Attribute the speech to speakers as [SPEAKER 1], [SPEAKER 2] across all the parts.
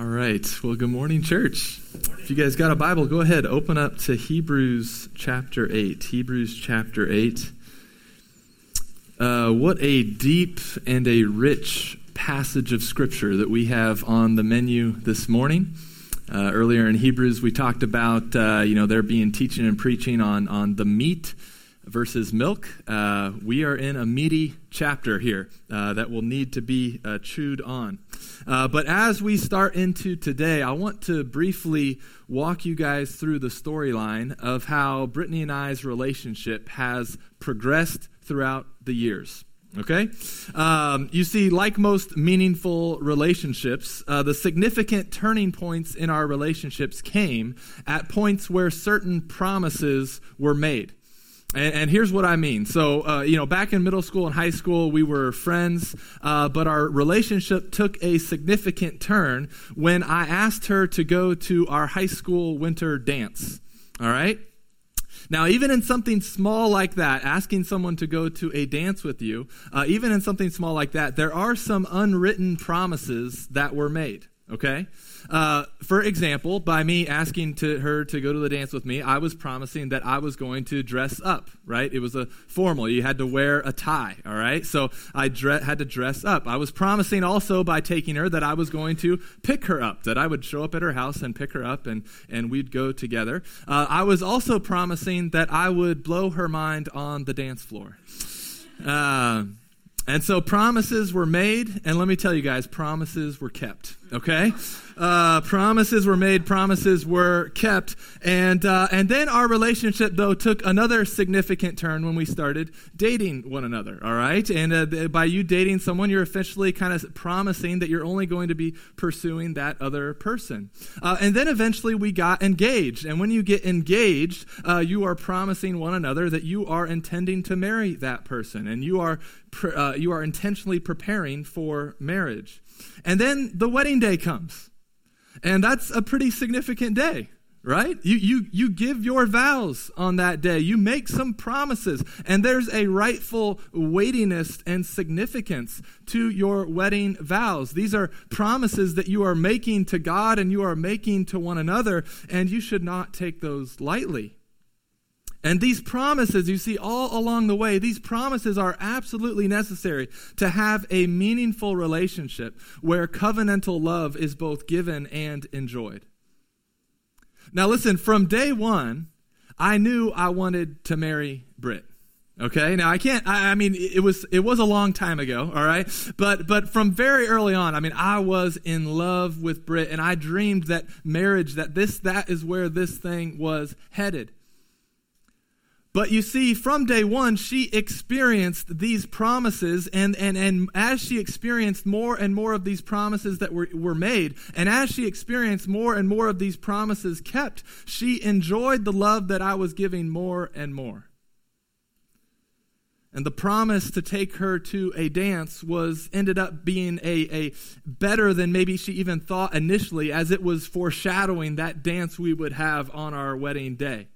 [SPEAKER 1] All right. Well, good morning, church. If you guys got a Bible, go ahead, open up to Hebrews chapter 8. Hebrews chapter 8. Uh, what a deep and a rich passage of Scripture that we have on the menu this morning. Uh, earlier in Hebrews, we talked about uh, you know there being teaching and preaching on on the meat versus milk. Uh, we are in a meaty chapter here uh, that will need to be uh, chewed on. Uh, but as we start into today, I want to briefly walk you guys through the storyline of how Brittany and I's relationship has progressed throughout the years. Okay? Um, you see, like most meaningful relationships, uh, the significant turning points in our relationships came at points where certain promises were made. And, and, here's what I mean. So, uh, you know, back in middle school and high school, we were friends, uh, but our relationship took a significant turn when I asked her to go to our high school winter dance. All right? Now, even in something small like that, asking someone to go to a dance with you, uh, even in something small like that, there are some unwritten promises that were made. Okay? Uh, for example, by me asking to her to go to the dance with me, I was promising that I was going to dress up, right? It was a formal. You had to wear a tie, all right? So I dre- had to dress up. I was promising also by taking her that I was going to pick her up, that I would show up at her house and pick her up and, and we'd go together. Uh, I was also promising that I would blow her mind on the dance floor. Uh, and so promises were made, and let me tell you guys, promises were kept, okay? Uh, promises were made, promises were kept, and uh, and then our relationship though took another significant turn when we started dating one another. All right, and uh, by you dating someone, you're officially kind of promising that you're only going to be pursuing that other person. Uh, and then eventually we got engaged, and when you get engaged, uh, you are promising one another that you are intending to marry that person, and you are uh, you are intentionally preparing for marriage. And then the wedding day comes. And that's a pretty significant day, right? You, you, you give your vows on that day. You make some promises. And there's a rightful weightiness and significance to your wedding vows. These are promises that you are making to God and you are making to one another. And you should not take those lightly. And these promises, you see, all along the way, these promises are absolutely necessary to have a meaningful relationship where covenantal love is both given and enjoyed. Now, listen, from day one, I knew I wanted to marry Britt. Okay, now I can't. I, I, mean, it was it was a long time ago. All right, but but from very early on, I mean, I was in love with Britt, and I dreamed that marriage, that this that is where this thing was headed. But you see, from day one, she experienced these promises, and, and, and as she experienced more and more of these promises that were, were made, and as she experienced more and more of these promises kept, she enjoyed the love that I was giving more and more. And the promise to take her to a dance was ended up being a, a better than maybe she even thought initially, as it was foreshadowing that dance we would have on our wedding day.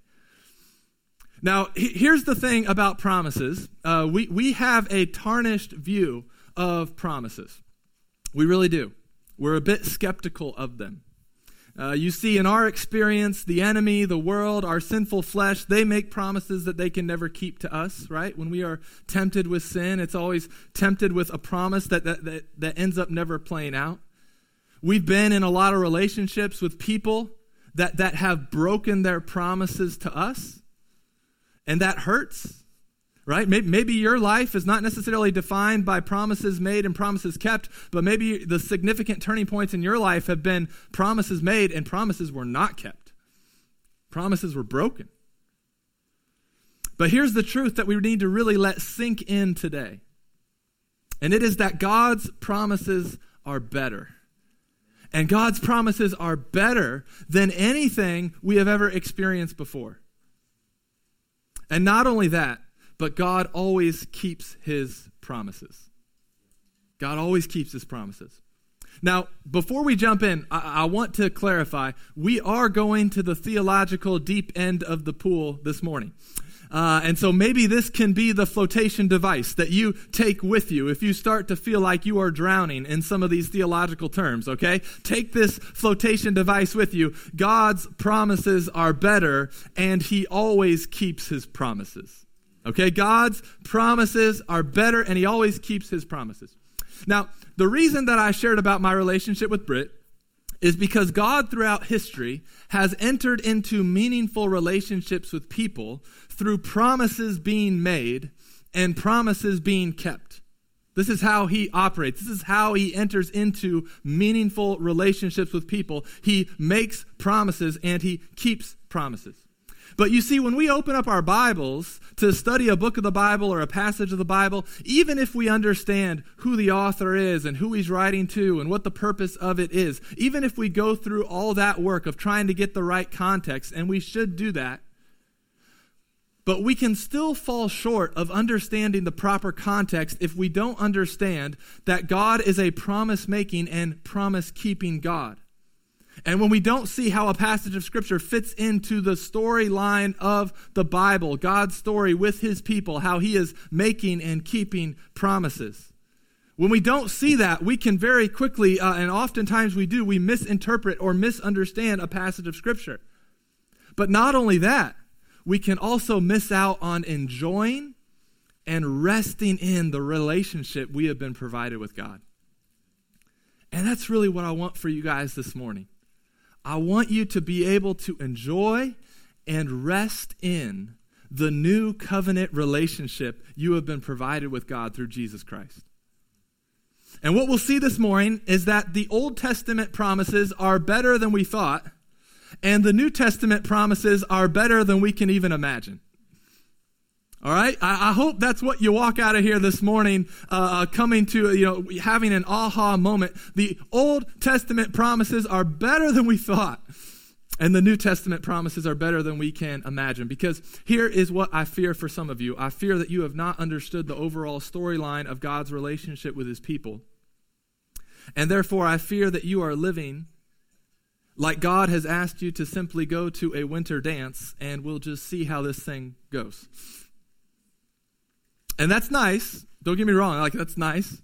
[SPEAKER 1] Now, here's the thing about promises uh, we, we have a tarnished view of promises. We really do. We're a bit skeptical of them. Uh, you see, in our experience, the enemy, the world, our sinful flesh, they make promises that they can never keep to us, right? When we are tempted with sin, it's always tempted with a promise that, that, that, that ends up never playing out. We've been in a lot of relationships with people that, that have broken their promises to us and that hurts right? Maybe your life is not necessarily defined by promises made and promises kept, but maybe the significant turning points in your life have been promises made and promises were not kept. Promises were broken. But here's the truth that we need to really let sink in today. And it is that God's promises are better. And God's promises are better than anything we have ever experienced before. And not only that, but God always keeps his promises. God always keeps his promises. Now, before we jump in, I, I, want to clarify we are going to the theological deep end of the pool this morning. Uh, and so maybe this can be the flotation device that you take with you if you start to feel like you are drowning in some of these theological terms, okay? Take this flotation device with you. God's promises are better, and He always keeps His promises. Okay? God's promises are better, and He always keeps His promises. Now, the reason that I shared about my relationship with Britt is because God throughout history has entered into meaningful relationships with people through promises being made and promises being kept. This is how he operates. This is how he enters into meaningful relationships with people. He makes promises and he keeps promises. But you see, when we open up our Bibles to study a book of the Bible or a passage of the Bible, even if we understand who the author is and who he's writing to and what the purpose of it is, even if we go through all that work of trying to get the right context, and we should do that, but we can still fall short of understanding the proper context if we don't understand that God is a promise making and promise keeping God. And when we don't see how a passage of Scripture fits into the storyline of the Bible, God's story with His people, how He is making and keeping promises. When we don't see that, we can very quickly, uh, and oftentimes we do, we misinterpret or misunderstand a passage of Scripture. But not only that, we can also miss out on enjoying and resting in the relationship we have been provided with God. And that's really what I want for you guys this morning. I want you to be able to enjoy and rest in the new covenant relationship you have been provided with God through Jesus Christ. And what we'll see this morning is that the Old Testament promises are better than we thought, and the New Testament promises are better than we can even imagine. All right, I, I, hope that's what you walk out of here this morning, uh, uh, coming to you know having an aha moment. The Old Testament promises are better than we thought, and the New Testament promises are better than we can imagine. Because here is what I fear for some of you: I fear that you have not understood the overall storyline of God's relationship with His people, and therefore I fear that you are living like God has asked you to simply go to a winter dance, and we'll just see how this thing goes. And that's nice. Don't get me wrong. Like, that's nice.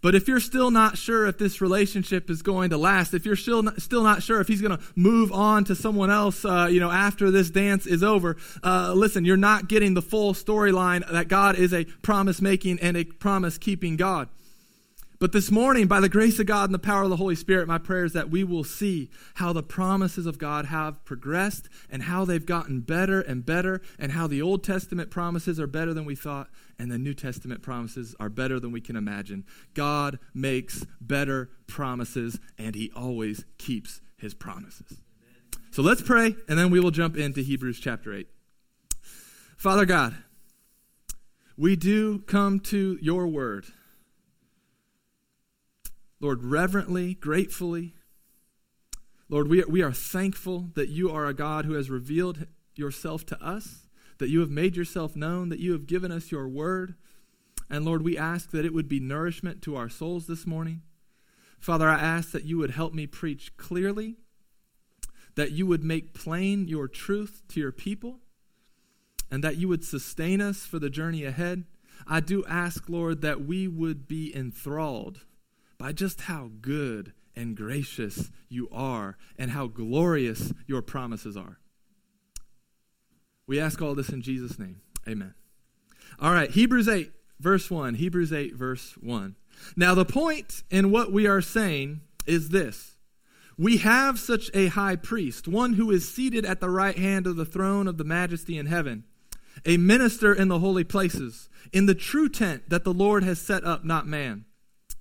[SPEAKER 1] But if you're still not sure if this relationship is going to last, if you're still not, still not sure if he's going to move on to someone else, uh, you know, after this dance is over, uh, listen, you're not getting the full storyline that God is a promise making and a promise keeping God. But this morning, by the grace of God and the power of the Holy Spirit, my prayer is that we will see how the promises of God have progressed and how they've gotten better and better, and how the Old Testament promises are better than we thought, and the New Testament promises are better than we can imagine. God makes better promises, and He always keeps His promises. So let's pray, and then we will jump into Hebrews chapter 8. Father God, we do come to your word. Lord, reverently, gratefully. Lord, we are, we are thankful that you are a God who has revealed yourself to us, that you have made yourself known, that you have given us your word. And Lord, we ask that it would be nourishment to our souls this morning. Father, I ask that you would help me preach clearly, that you would make plain your truth to your people, and that you would sustain us for the journey ahead. I do ask, Lord, that we would be enthralled by just how good and gracious you are and how glorious your promises are. We ask all this in Jesus' name. Amen. All right, Hebrews 8, verse 1. Hebrews 8, verse 1. Now, the point in what we are saying is this We have such a high priest, one who is seated at the right hand of the throne of the majesty in heaven, a minister in the holy places, in the true tent that the Lord has set up, not man.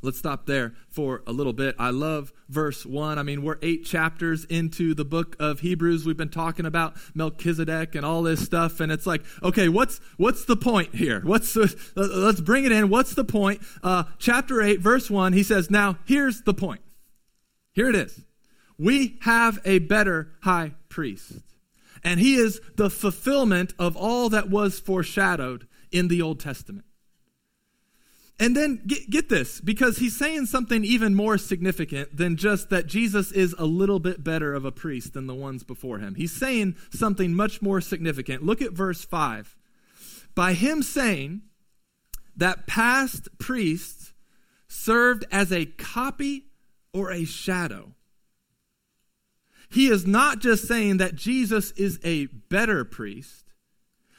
[SPEAKER 1] Let's stop there for a little bit. I love verse 1. I mean, we're eight chapters into the book of Hebrews. We've been talking about Melchizedek and all this stuff, and it's like, okay, what's what's the point here? What's uh, let's bring it in. What's the point? Uh, chapter 8, verse 1, he says, Now, here's the point. Here it is. We have a better high priest, and he is the fulfillment of all that was foreshadowed in the Old Testament. And then get, get, this, because he's saying something even more significant than just that Jesus is a little bit better of a priest than the ones before him. He's saying something much more significant. Look at verse 5. By him saying that past priests served as a copy or a shadow, he is not just saying that Jesus is a better priest,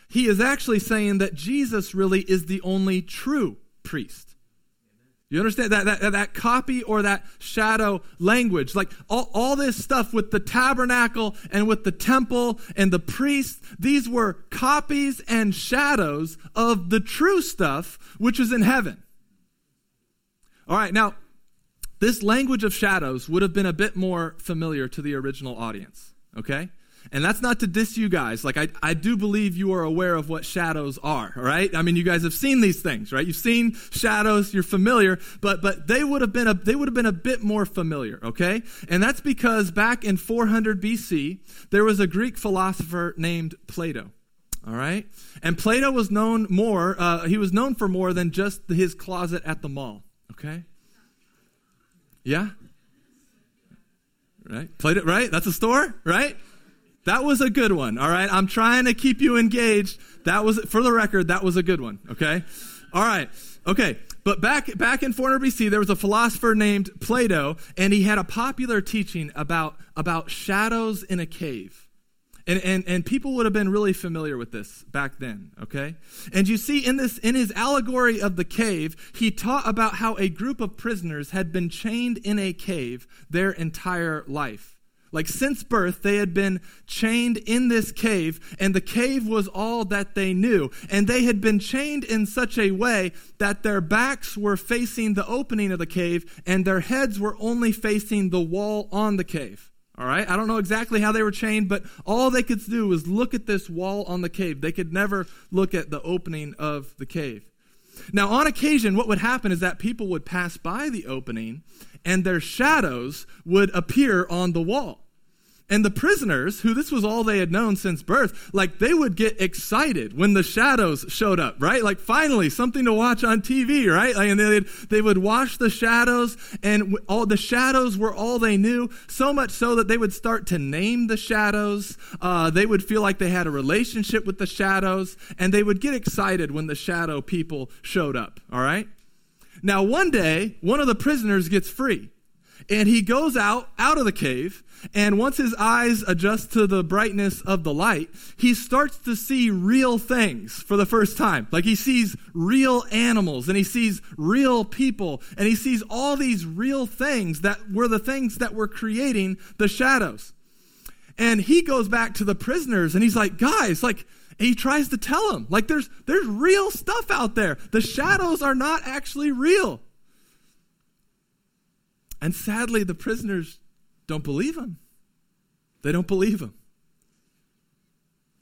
[SPEAKER 1] he is actually saying that Jesus really is the only true priest. You understand that, that, that copy or that shadow language? Like all, all this stuff with the tabernacle and with the temple and the priest, these were copies and shadows of the true stuff which is in heaven. All right, now, this language of shadows would have been a bit more familiar to the original audience, okay? And that's not to diss you guys. Like, I, I do believe you are aware of what shadows are, all right? I mean, you guys have seen these things, right? You've seen shadows, you're familiar, but, but they would have been a, they would have been a bit more familiar, okay? And that's because back in 400 BC, there was a Greek philosopher named Plato. All right? And Plato was known more, uh, he was known for more than just his closet at the mall. Okay? Yeah? Right? Plato, right? That's a store, right? That was a good one, all right? I'm trying to keep you engaged. That was, for the record, that was a good one, okay? All right, okay. But back, back in 400 BC, there was a philosopher named Plato, and he had a popular teaching about, about shadows in a cave. And, and, and people would have been really familiar with this back then, okay? And you see in this in his allegory of the cave, he taught about how a group of prisoners had been chained in a cave their entire life. Like since birth, they had been chained in this cave, and the cave was all that they knew. And they had been chained in such a way that their backs were facing the opening of the cave, and their heads were only facing the wall on the cave. All right? I don't know exactly how they were chained, but all they could do was look at this wall on the cave. They could never look at the opening of the cave. Now, on occasion, what would happen is that people would pass by the opening and their shadows would appear on the wall. And the prisoners, who this was all they had known since birth, like they would get excited when the shadows showed up, right? Like finally something to watch on TV, right? Like, and they'd, they would watch the shadows, and all the shadows were all they knew. So much so that they would start to name the shadows. Uh, they would feel like they had a relationship with the shadows, and they would get excited when the shadow people showed up. All right. Now one day, one of the prisoners gets free and he goes out out of the cave and once his eyes adjust to the brightness of the light he starts to see real things for the first time. Like he sees real animals and he sees real people and he sees all these real things that were the things that were creating the shadows and he goes back to the prisoners and he's like guys like he tries to tell them like there's there's real stuff out there the shadows are not actually real and sadly, the prisoners don't believe him. They don't believe him.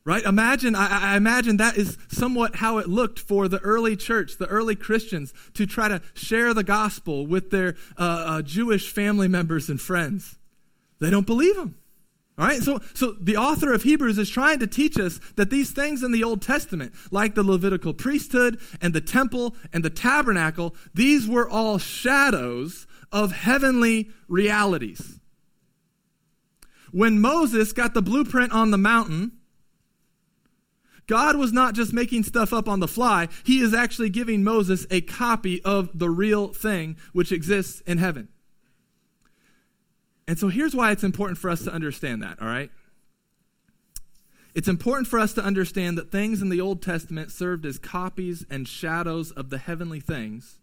[SPEAKER 1] Right? Imagine, I, I, imagine that is somewhat how it looked for the early church, the early Christians, to try to share the gospel with their uh, uh, Jewish family members and friends. They don't believe him. All right, so, so the author of Hebrews is trying to teach us that these things in the Old Testament, like the Levitical priesthood and the temple and the tabernacle, these were all shadows of heavenly realities. When Moses got the blueprint on the mountain, God was not just making stuff up on the fly, He is actually giving Moses a copy of the real thing which exists in heaven. And so here's why it's important for us to understand that, all right? It's important for us to understand that things in the Old Testament served as copies and shadows of the heavenly things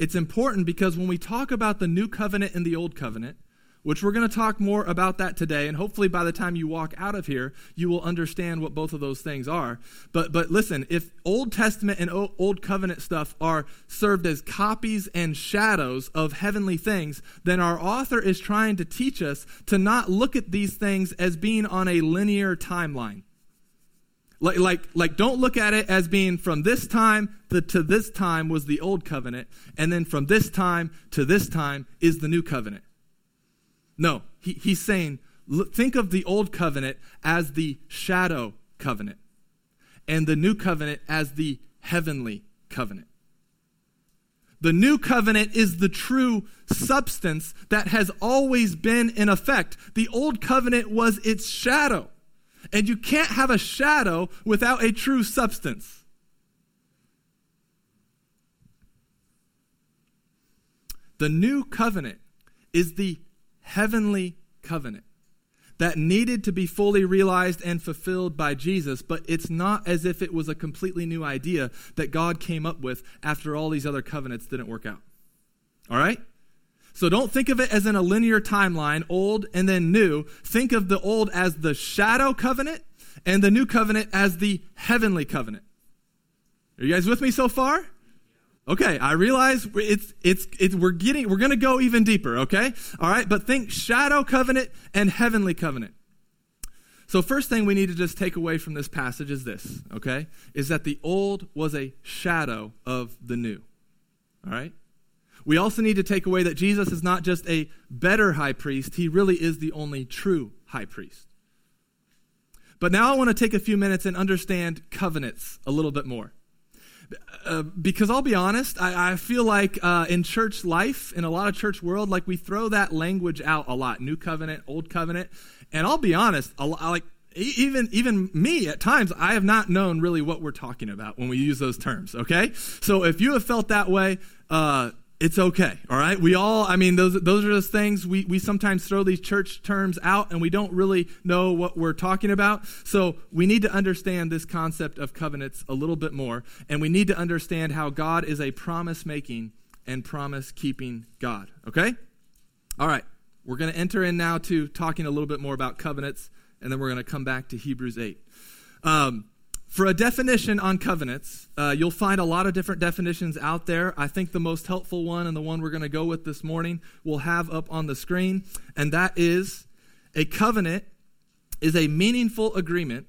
[SPEAKER 1] it's important because when we talk about the new covenant and the old covenant, which we're going to talk more about that today and hopefully by the time you walk out of here you will understand what both of those things are but but listen if old testament and old covenant stuff are served as copies and shadows of heavenly things then our author is trying to teach us to not look at these things as being on a linear timeline like, like, like, don't look at it as being from this time to, to this time was the old covenant, and then from this time to this time is the new covenant. No, he, he's saying, think of the old covenant as the shadow covenant, and the new covenant as the heavenly covenant. The new covenant is the true substance that has always been in effect. The old covenant was its shadow. And you can't have a shadow without a true substance. The new covenant is the heavenly covenant that needed to be fully realized and fulfilled by Jesus, but it's not as if it was a completely new idea that God came up with after all these other covenants didn't work out. All right? So don't think of it as in a linear timeline, old and then new. Think of the old as the shadow covenant and the new covenant as the heavenly covenant. Are you guys with me so far? Okay, I realize it's it's it's we're getting we're going to go even deeper, okay? All right, but think shadow covenant and heavenly covenant. So first thing we need to just take away from this passage is this, okay? Is that the old was a shadow of the new. All right? We also need to take away that Jesus is not just a better high priest, he really is the only true high priest. But now I want to take a few minutes and understand covenants a little bit more. Uh, because I'll be honest, I, I feel like uh, in church life, in a lot of church world, like we throw that language out a lot, new covenant, old covenant, and I'll be honest, a, like even even me at times i have not known really what we're talking about when we use those terms okay? So if you have felt that way uh, it's okay all right? We all i mean those those are just things. We we sometimes throw these church terms out and we don't really know what we're talking about. So we need to understand this concept of covenants a little bit more and we need to understand how god is a promise making and promise keeping god okay? All right we're going to enter in now to talking a little bit more about covenants and then we're going to come back to hebrews 8 um, for a definition on covenants, uh, you'll find a lot of different definitions out there. I think the most helpful one and the one we're going to go with this morning we'll have up on the screen, and that is a covenant is a meaningful agreement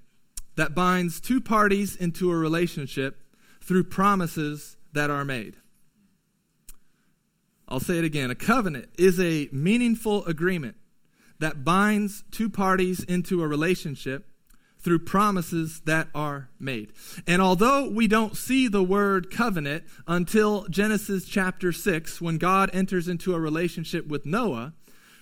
[SPEAKER 1] that binds two parties into a relationship through promises that are made. I'll say it again. A covenant is a meaningful agreement that binds two parties into a relationship through promises that are made. And although we don't see the word covenant until Genesis chapter 6, when God enters into a relationship with Noah,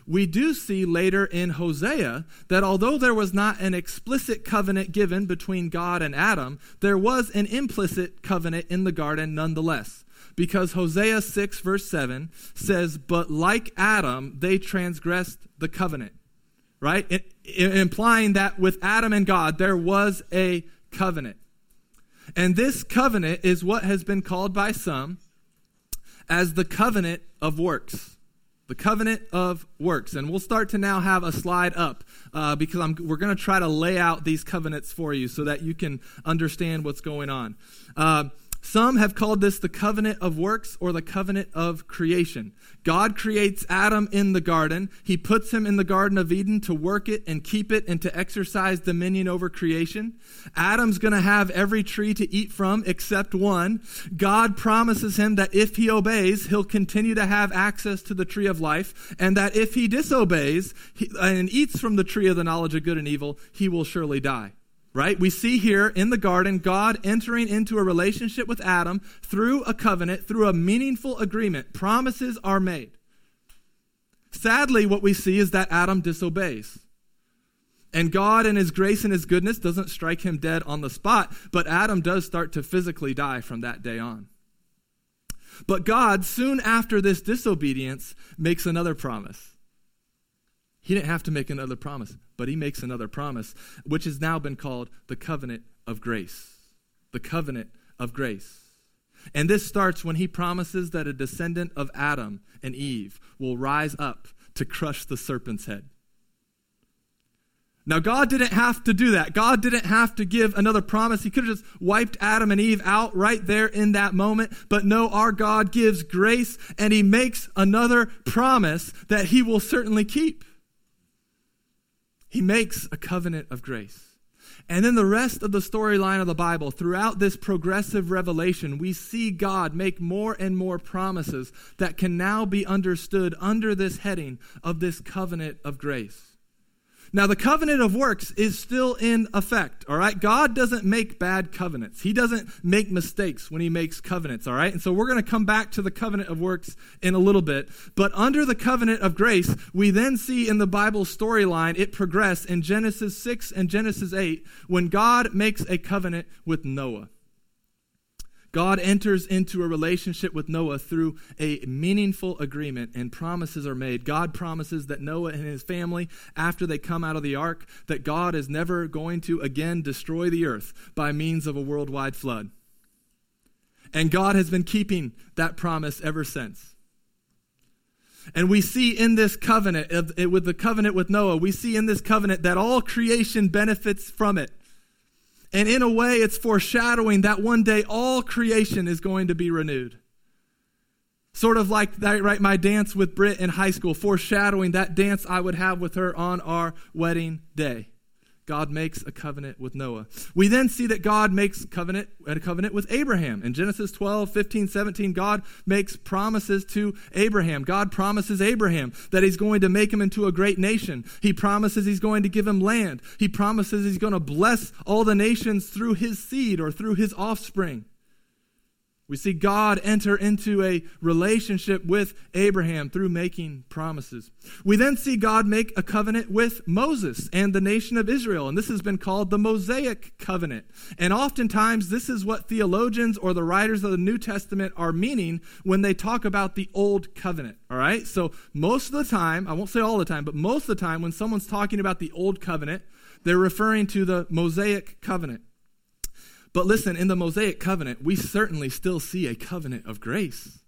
[SPEAKER 1] we do see later in Hosea that although there was not an explicit covenant given between God and Adam, there was an implicit covenant in the garden nonetheless. Because Hosea 6, verse 7 says, But like Adam, they transgressed the covenant right? It, it, implying that with Adam and God, there was a covenant. And this covenant is what has been called by some as the covenant of works. The covenant of works. And we'll start to now have a slide up uh, because I'm, we're going to try to lay out these covenants for you so that you can understand what's going on. Uh, some have called this the covenant of works or the covenant of creation. God creates Adam in the garden. He puts him in the Garden of Eden to work it and keep it and to exercise dominion over creation. Adam's going to have every tree to eat from except one. God promises him that if he obeys, he'll continue to have access to the tree of life, and that if he disobeys and eats from the tree of the knowledge of good and evil, he will surely die right? We see here in the garden God entering into a relationship with Adam through a covenant, through a meaningful agreement. Promises are made. Sadly, what we see is that Adam disobeys. And God, in His grace and His goodness, doesn't strike him dead on the spot, but Adam does start to physically die from that day on. But God, soon after this disobedience, makes another promise. He didn't have to make another promise, but he makes another promise, which has now been called the covenant of grace. The covenant of grace. And this starts when he promises that a descendant of Adam and Eve will rise up to crush the serpent's head. Now, God didn't have to do that. God didn't have to give another promise. He could have just wiped Adam and Eve out right there in that moment. But no, our God gives grace and he makes another promise that he will certainly keep. He makes a covenant of grace. And then the rest of the storyline of the Bible, throughout this progressive revelation, we see God make more and more promises that can now be understood under this heading of this covenant of grace. Now, the covenant of works is still in effect, all right? God doesn't make bad covenants. He doesn't make mistakes when he makes covenants, all right? And so we're going to come back to the covenant of works in a little bit. But under the covenant of grace, we then see in the Bible storyline it progress in Genesis 6 and Genesis 8 when God makes a covenant with Noah. God enters into a relationship with Noah through a meaningful agreement and promises are made. God promises that Noah and his family, after they come out of the ark, that God is never going to again destroy the earth by means of a worldwide flood. And God has been keeping that promise ever since. And we see in this covenant, with the covenant with Noah, we see in this covenant that all creation benefits from it. And in a way, it's foreshadowing that one day all creation is going to be renewed. Sort of like that, right? My dance with Britt in high school, foreshadowing that dance I would have with her on our wedding day. God makes a covenant with Noah. We then see that God makes covenant a covenant with Abraham. In Genesis 12, 15, 17, God makes promises to Abraham. God promises Abraham that he's going to make him into a great nation. He promises he's going to give him land. He promises he's going to bless all the nations through his seed or through his offspring. We see God enter into a relationship with Abraham through making promises. We then see God make a covenant with Moses and the nation of Israel, and this has been called the Mosaic covenant. And oftentimes, this is what theologians or the writers of the New Testament are meaning when they talk about the Old Covenant. All right? So, most of the time, I won't say all the time, but most of the time, when someone's talking about the Old Covenant, they're referring to the Mosaic covenant. But listen, in the Mosaic covenant, we certainly still see a covenant of grace.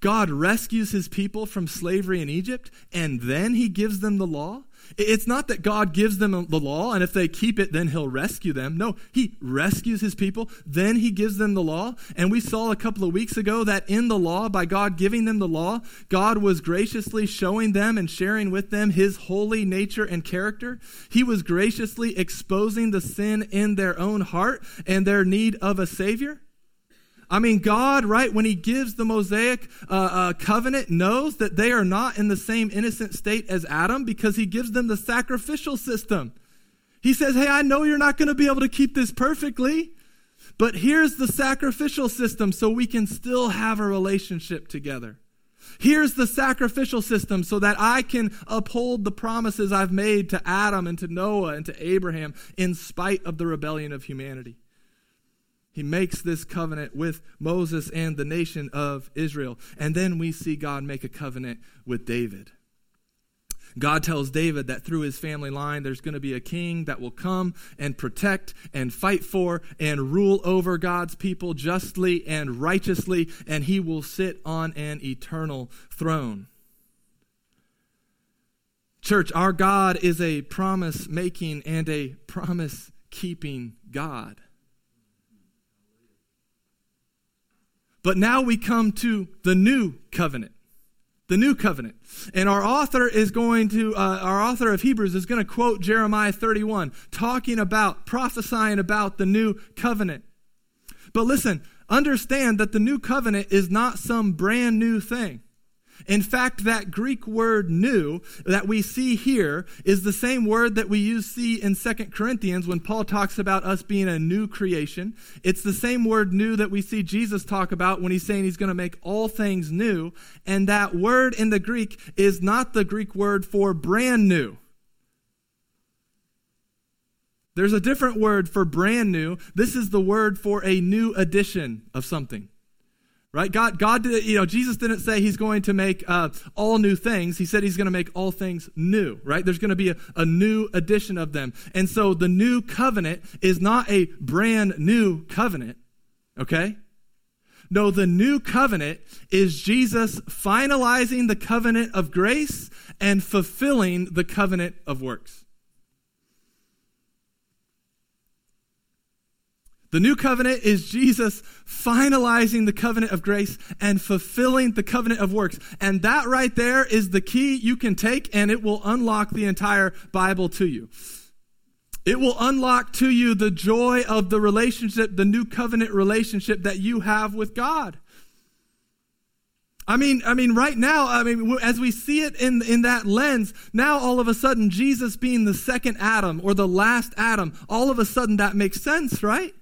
[SPEAKER 1] God rescues his people from slavery in Egypt, and then he gives them the law. It's not that God gives them the law, and if they keep it, then he'll rescue them. No, he rescues his people, then he gives them the law. And we saw a couple of weeks ago that in the law, by God giving them the law, God was graciously showing them and sharing with them his holy nature and character. He was graciously exposing the sin in their own heart and their need of a Savior. I mean, God, right, when He gives the Mosaic uh, uh, covenant, knows that they are not in the same innocent state as Adam because He gives them the sacrificial system. He says, Hey, I know you're not going to be able to keep this perfectly, but here's the sacrificial system so we can still have a relationship together. Here's the sacrificial system so that I can uphold the promises I've made to Adam and to Noah and to Abraham in spite of the rebellion of humanity. He makes this covenant with Moses and the nation of Israel. And then we see God make a covenant with David. God tells David that through his family line, there's going to be a king that will come and protect and fight for and rule over God's people justly and righteously, and he will sit on an eternal throne. Church, our God is a promise making and a promise keeping God. But now we come to the new covenant. The new covenant. And our author is going to, uh, our author of Hebrews is going to quote Jeremiah 31, talking about, prophesying about the new covenant. But listen, understand that the new covenant is not some brand new thing. In fact, that Greek word new that we see here is the same word that we use see in 2 Corinthians when Paul talks about us being a new creation. It's the same word new that we see Jesus talk about when he's saying he's going to make all things new. And that word in the Greek is not the Greek word for brand new. There's a different word for brand new. This is the word for a new edition of something. Right? God, God did, you know, Jesus didn't say he's going to make uh, all new things. He said he's going to make all things new, right? There's going to be a, a new edition of them. And so the new covenant is not a brand new covenant, okay? No, the new covenant is Jesus finalizing the covenant of grace and fulfilling the covenant of works. The new covenant is Jesus finalizing the covenant of grace and fulfilling the covenant of works. And that right there is the key you can take, and it will unlock the entire Bible to you. It will unlock to you the joy of the relationship, the new covenant relationship that you have with God. I mean, I mean, right now, I mean, as we see it in, in that lens, now all of a sudden, Jesus being the second Adam or the last Adam, all of a sudden that makes sense, right?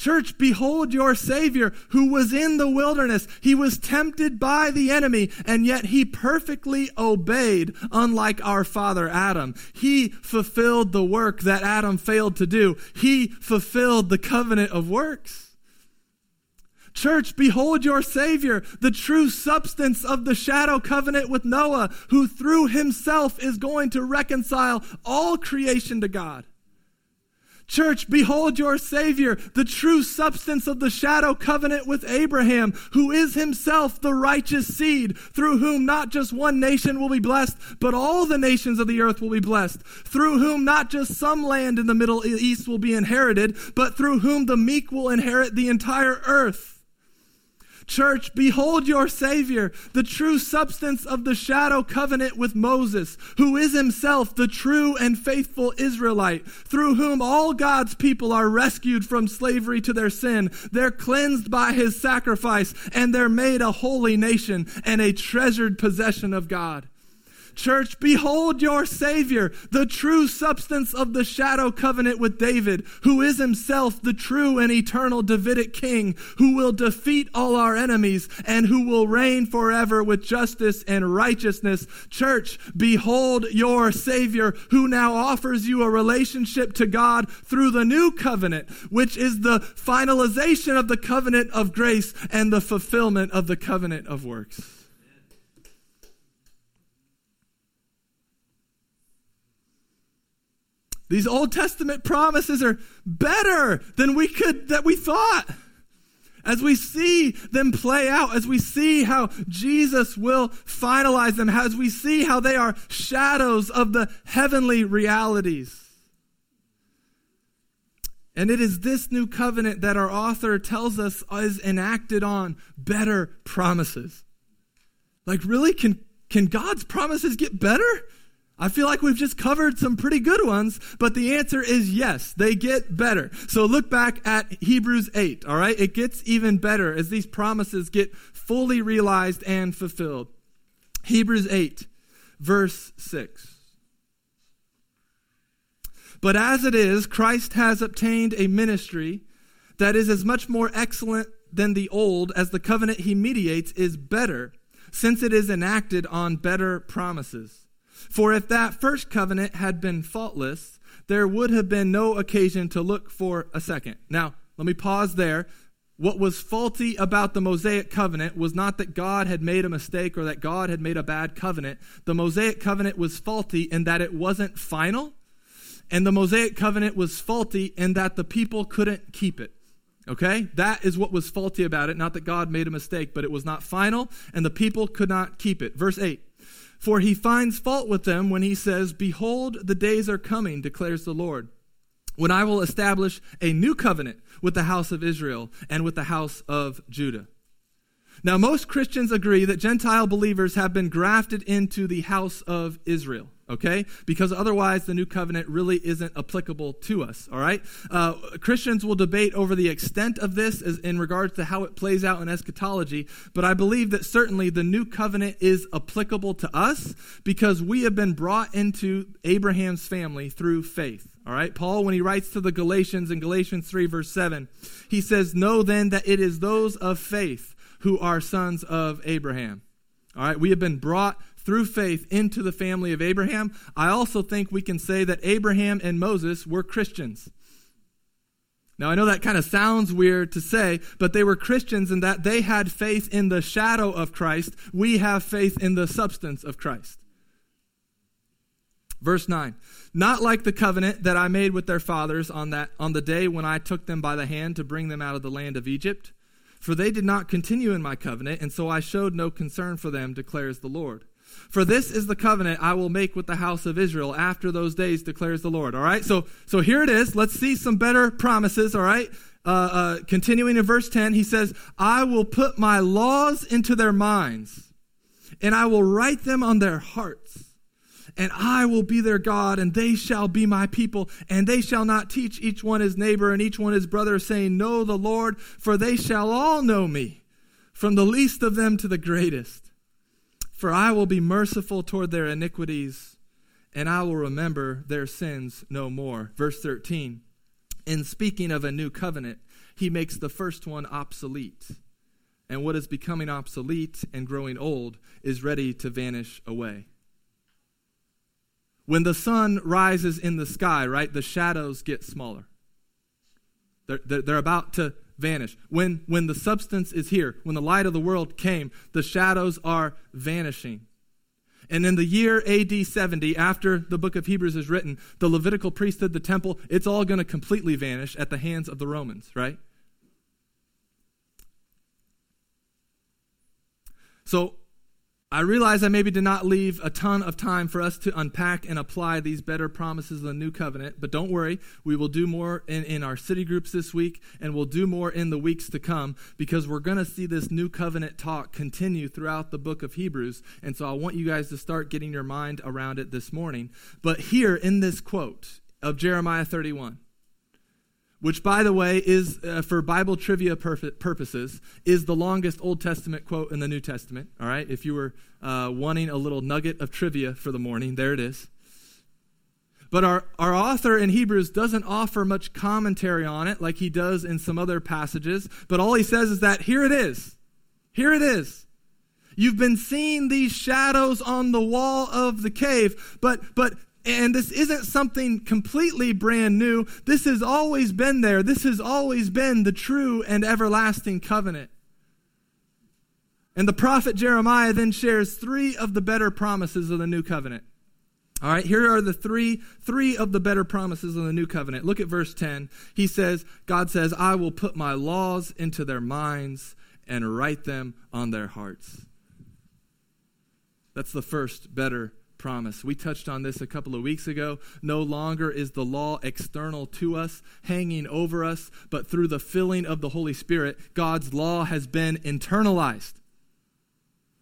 [SPEAKER 1] Church, behold your Savior who was in the wilderness. He was tempted by the enemy, and yet he perfectly obeyed, unlike our father Adam. He fulfilled the work that Adam failed to do. He fulfilled the covenant of works. Church, behold your Savior, the true substance of the shadow covenant with Noah, who through himself is going to reconcile all creation to God. Church, behold your Savior, the true substance of the shadow covenant with Abraham, who is himself the righteous seed, through whom not just one nation will be blessed, but all the nations of the earth will be blessed, through whom not just some land in the Middle East will be inherited, but through whom the meek will inherit the entire earth. Church, behold your Savior, the true substance of the shadow covenant with Moses, who is himself the true and faithful Israelite, through whom all God's people are rescued from slavery to their sin. They're cleansed by his sacrifice, and they're made a holy nation and a treasured possession of God. Church, behold your Savior, the true substance of the shadow covenant with David, who is himself the true and eternal Davidic king, who will defeat all our enemies and who will reign forever with justice and righteousness. Church, behold your Savior, who now offers you a relationship to God through the new covenant, which is the finalization of the covenant of grace and the fulfillment of the covenant of works. These Old Testament promises are better than we could, that we thought. As we see them play out, as we see how Jesus will finalize them, as we see how they are shadows of the heavenly realities. And it is this new covenant that our author tells us is enacted on better promises. Like, really? Can, can God's promises get better? I feel like we've just covered some pretty good ones, but the answer is yes, they get better. So look back at Hebrews 8, all right? It gets even better as these promises get fully realized and fulfilled. Hebrews 8, verse 6. But as it is, Christ has obtained a ministry that is as much more excellent than the old as the covenant he mediates is better, since it is enacted on better promises. For if that first covenant had been faultless, there would have been no occasion to look for a second. Now, let me pause there. What was faulty about the Mosaic covenant was not that God had made a mistake or that God had made a bad covenant. The Mosaic covenant was faulty in that it wasn't final, and the Mosaic covenant was faulty in that the people couldn't keep it. Okay? That is what was faulty about it. Not that God made a mistake, but it was not final, and the people could not keep it. Verse 8 for he finds fault with them when he says, Behold, the days are coming, declares the Lord, when I will establish a new covenant with the house of Israel and with the house of Judah. Now, most Christians agree that Gentile believers have been grafted into the house of Israel okay? Because otherwise, the new covenant really isn't applicable to us, all right? Uh, Christians will debate over the extent of this as, in regards to how it plays out in eschatology, but I believe that certainly the new covenant is applicable to us because we have been brought into Abraham's family through faith. All right, Paul, when he writes to the Galatians in Galatians 3, verse 7, he says, Know then that it is those of faith who are sons of Abraham. All right, we have been brought through faith into the family of Abraham. I also think we can say that Abraham and Moses were Christians. Now, I know that kind of sounds weird to say, but they were Christians in that they had faith in the shadow of Christ. We have faith in the substance of Christ. Verse 9 Not like the covenant that I made with their fathers on, that, on the day when I took them by the hand to bring them out of the land of Egypt for they did not continue in my covenant, and so I showed no concern for them, declares the Lord. For this is the covenant I will make with the house of Israel after those days, declares the Lord. All right, so so here it is. Let's see some better promises. All right, uh, uh, continuing in verse ten, he says, "I will put my laws into their minds, and I will write them on their hearts." and I will be their God, and they shall be my people, and they shall not teach each one his neighbor and each one his brother, saying, Know the Lord, for they shall all know me, from the least of them to the greatest. For I will be merciful toward their iniquities, and I will remember their sins no more. Verse 13. In speaking of a new covenant, he makes the first one obsolete. And what is becoming obsolete and growing old is ready to vanish away. When the sun rises in the sky, right, the shadows get smaller. They're, they're, they're, about to vanish. When, when the substance is here, when the light of the world came, the shadows are vanishing. And in the year AD 70, after the book of Hebrews is written, the Levitical priesthood, the temple, it's all going to completely vanish at the hands of the Romans, right? So I realize I maybe did not leave a ton of time for us to unpack and apply these better promises of the new covenant, but don't worry. We will do more in, in our city groups this week, and we'll do more in the weeks to come because we're going to see this new covenant talk continue throughout the book of Hebrews. And so I want you guys to start getting your mind around it this morning. But here in this quote of Jeremiah 31, which, by the way, is, uh, for Bible trivia purposes, is the longest Old Testament quote in the New Testament. All right, if you were uh, wanting a little nugget of trivia for the morning, there it is. But our, our author in Hebrews doesn't offer much commentary on it like he does in some other passages, but all he says is that here it is. Here it is. You've been seeing these shadows on the wall of the cave, but, but and this isn't something completely brand new. This has always been there. This has always been the true and everlasting covenant. And the prophet Jeremiah then shares three of the better promises of the new covenant. All right, here are the three three of the better promises of the new covenant. Look at verse 10. He says, God says, "I will put my laws into their minds and write them on their hearts." That's the first better promise. We touched on this a couple of weeks ago. No longer is the law external to us, hanging over us, but through the filling of the Holy Spirit, God's law has been internalized.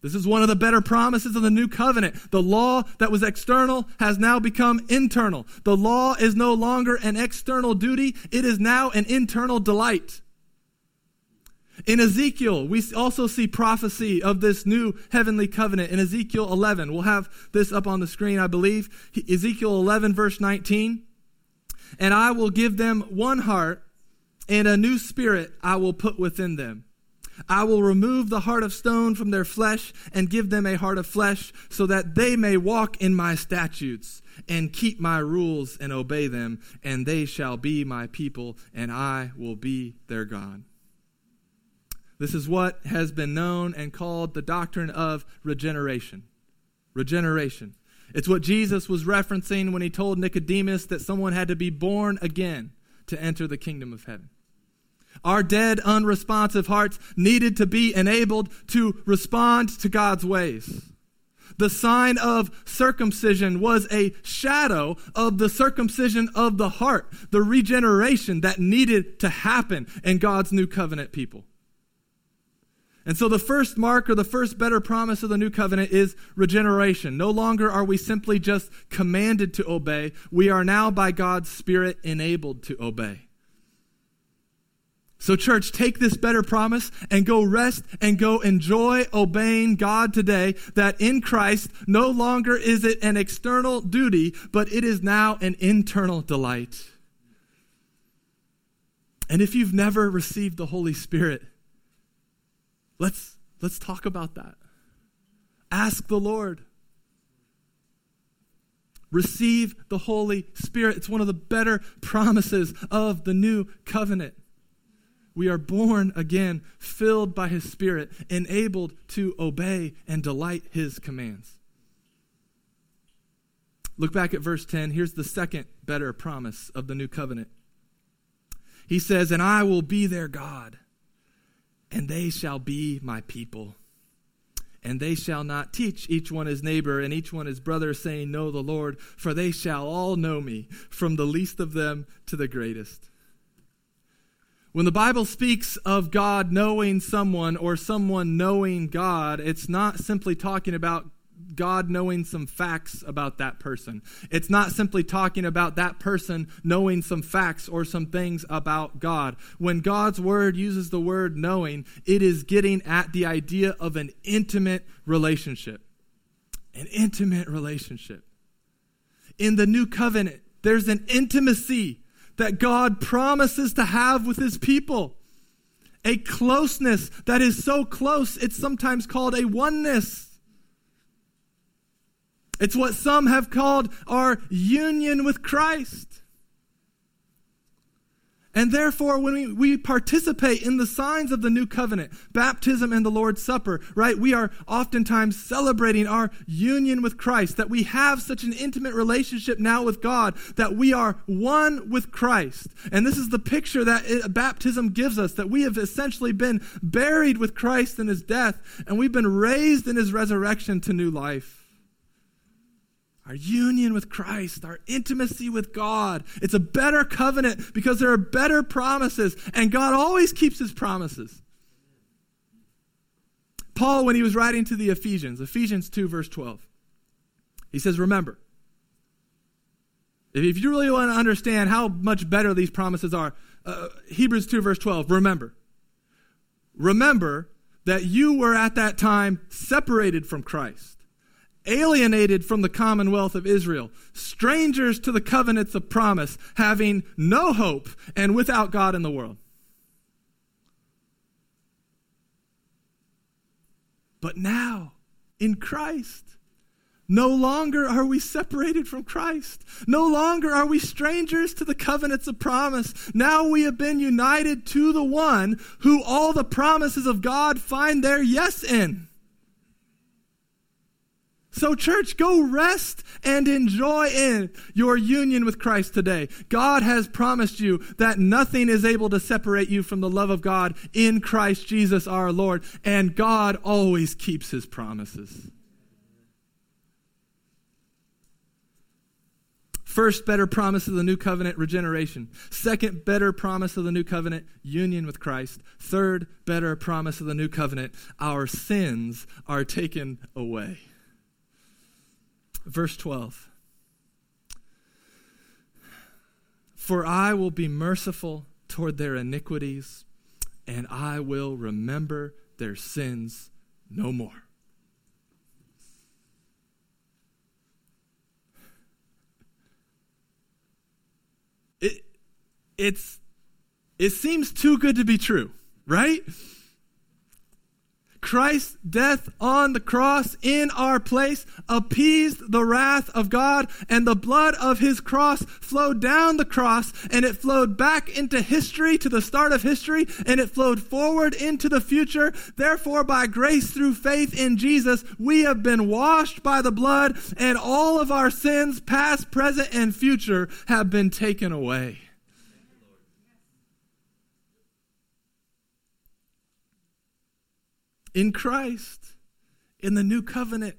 [SPEAKER 1] This is one of the better promises of the new covenant. The law that was external has now become internal. The law is no longer an external duty, it is now an internal delight. In Ezekiel, we also see prophecy of this new heavenly covenant in Ezekiel 11. We'll have this up on the screen, I believe. Ezekiel 11, verse 19. And I will give them one heart, and a new spirit I will put within them. I will remove the heart of stone from their flesh and give them a heart of flesh, so that they may walk in my statutes and keep my rules and obey them, and they shall be my people, and I will be their God. This is what has been known and called the doctrine of regeneration. Regeneration. It's what Jesus was referencing when he told Nicodemus that someone had to be born again to enter the kingdom of heaven. Our dead, unresponsive hearts needed to be enabled to respond to God's ways. The sign of circumcision was a shadow of the circumcision of the heart, the regeneration that needed to happen in God's new covenant people. And so the first mark or the first better promise of the new covenant is regeneration. No longer are we simply just commanded to obey, we are now by God's Spirit enabled to obey. So, church, take this better promise and go rest and go enjoy obeying God today. That in Christ, no longer is it an external duty, but it is now an internal delight. And if you've never received the Holy Spirit, Let's, let's talk about that. Ask the Lord. Receive the Holy Spirit. It's one of the better promises of the new covenant. We are born again, filled by His Spirit, enabled to obey and delight His commands. Look back at verse 10. Here's the second better promise of the new covenant. He says, And I will be their God and they shall be my people. And they shall not teach each one his neighbor and each one his brother, saying, Know the Lord, for they shall all know me, from the least of them to the greatest. When the Bible speaks of God knowing someone or someone knowing God, it's not simply talking about God knowing some facts about that person. It's not simply talking about that person knowing some facts or some things about God. When God's word uses the word knowing, it is getting at the idea of an intimate relationship. An intimate relationship. In the new covenant, there's an intimacy that God promises to have with his people. A closeness that is so close, it's sometimes called a oneness. It's what some have called our union with Christ. And therefore, when we, we participate in the signs of the new covenant, baptism and the Lord's Supper, right, we are oftentimes celebrating our union with Christ, that we have such an intimate relationship now with God, that we are one with Christ. And this is the picture that it, baptism gives us, that we have essentially been buried with Christ in his death, and we've been raised in his resurrection to new life our union with Christ, our intimacy with God. It's a better covenant because there are better promises, and God always keeps his promises. Paul, when he was writing to the Ephesians, Ephesians 2, verse 12, he says, Remember, if you really want to understand how much better these promises are, uh, Hebrews 2, verse 12, remember. Remember that you were at that time separated from Christ alienated from the commonwealth of Israel, strangers to the covenants of promise, having no hope and without God in the world. But now, in Christ, no longer are we separated from Christ. No longer are we strangers to the covenants of promise. Now we have been united to the one who all the promises of God find their yes in. So, church, go rest and enjoy in your union with Christ today. God has promised you that nothing is able to separate you from the love of God in Christ Jesus our Lord, and God always keeps his promises. First, better promise of the new covenant, regeneration. Second, better promise of the new covenant, union with Christ. Third, better promise of the new covenant, our sins are taken away. Verse 12 For I will be merciful toward their iniquities, and I will remember their sins no more. It, it's, it seems too good to be true, right? Christ's death on the cross in our place appeased the wrath of God, and the blood of his cross flowed down the cross, and it flowed back into history to the start of history, and it flowed forward into the future. Therefore, by grace through faith in Jesus, we have been washed by the blood, and all of our sins, past, present, and future, have been taken away. In Christ, in the new covenant,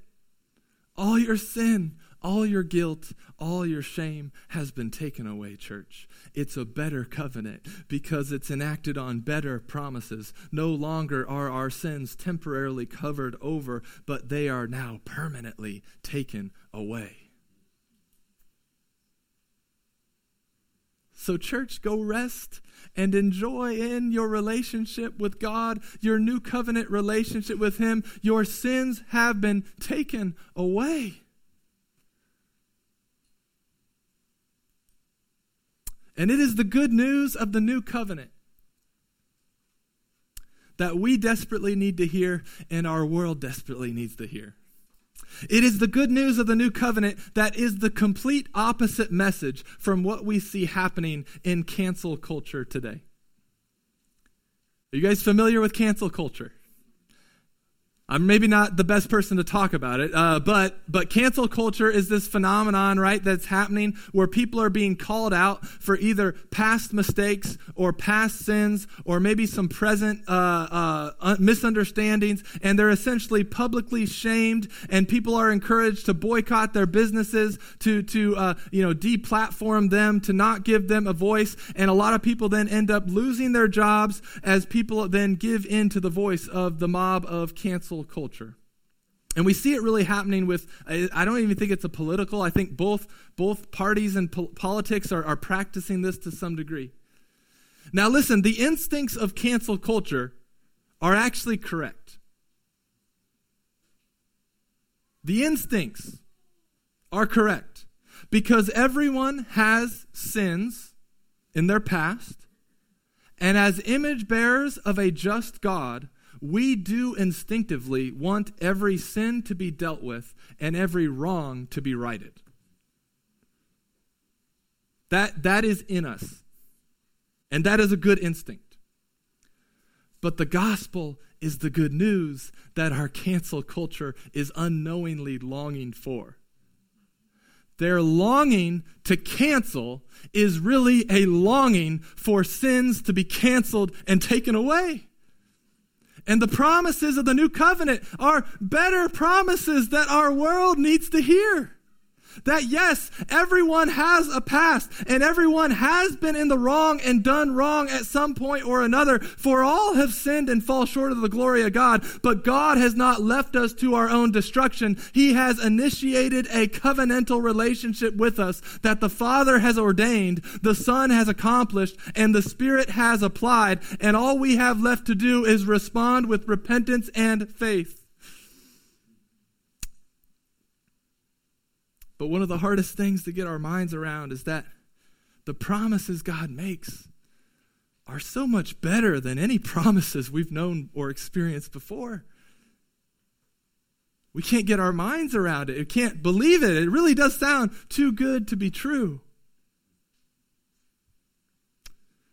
[SPEAKER 1] all your sin, all your guilt, all your shame has been taken away, church. It's a better covenant because it's enacted on better promises. No longer are our sins temporarily covered over, but they are now permanently taken away. So, church, go rest and enjoy in your relationship with God, your new covenant relationship with Him. Your sins have been taken away. And it is the good news of the new covenant that we desperately need to hear and our world desperately needs to hear. It is the good news of the new covenant that is the complete opposite message from what we see happening in cancel culture today. Are you guys familiar with cancel culture? I'm maybe not the best person to talk about it, uh, but but cancel culture is this phenomenon, right, that's happening where people are being called out for either past mistakes or past sins or maybe some present uh, uh, misunderstandings, and they're essentially publicly shamed, and people are encouraged to boycott their businesses, to to uh, you know deplatform them, to not give them a voice, and a lot of people then end up losing their jobs as people then give in to the voice of the mob of cancel culture. And we see it really happening with, I don't even think it's a political, I think both, both parties and po- politics are, are practicing this to some degree. Now, listen, the instincts of cancel culture are actually correct. The instincts are correct because everyone has sins in their past, and as image bearers of a just God, we do instinctively want every sin to be dealt with and every wrong to be righted. That, that is in us. And that is a good instinct. But the gospel is the good news that our cancel culture is unknowingly longing for. Their longing to cancel is really a longing for sins to be canceled and taken away. And the promises of the new covenant are better promises that our world needs to hear. That yes, everyone has a past and everyone has been in the wrong and done wrong at some point or another. For all have sinned and fall short of the glory of God. But God has not left us to our own destruction. He has initiated a covenantal relationship with us that the Father has ordained, the Son has accomplished, and the Spirit has applied. And all we have left to do is respond with repentance and faith. But one of the hardest things to get our minds around is that the promises God makes are so much better than any promises we've known or experienced before. We can't get our minds around it. We can't believe it. It really does sound too good to be true.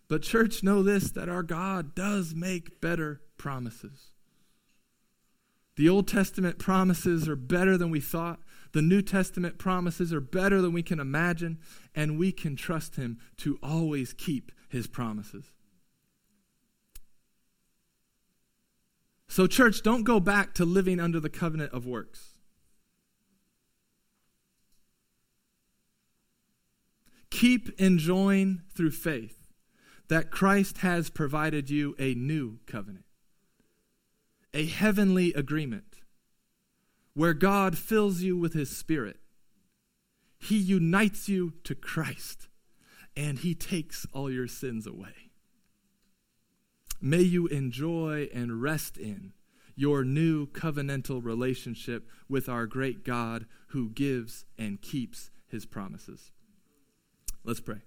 [SPEAKER 1] But, church, know this that our God does make better promises. The Old Testament promises are better than we thought. The New Testament promises are better than we can imagine, and we can trust Him to always keep His promises. So, church, don't go back to living under the covenant of works. Keep enjoying through faith that Christ has provided you a new covenant, a heavenly agreement where God fills you with his spirit. He unites you to Christ and he takes all your sins away. May you enjoy and rest in your new covenantal relationship with our great God who gives and keeps his promises. Let's pray.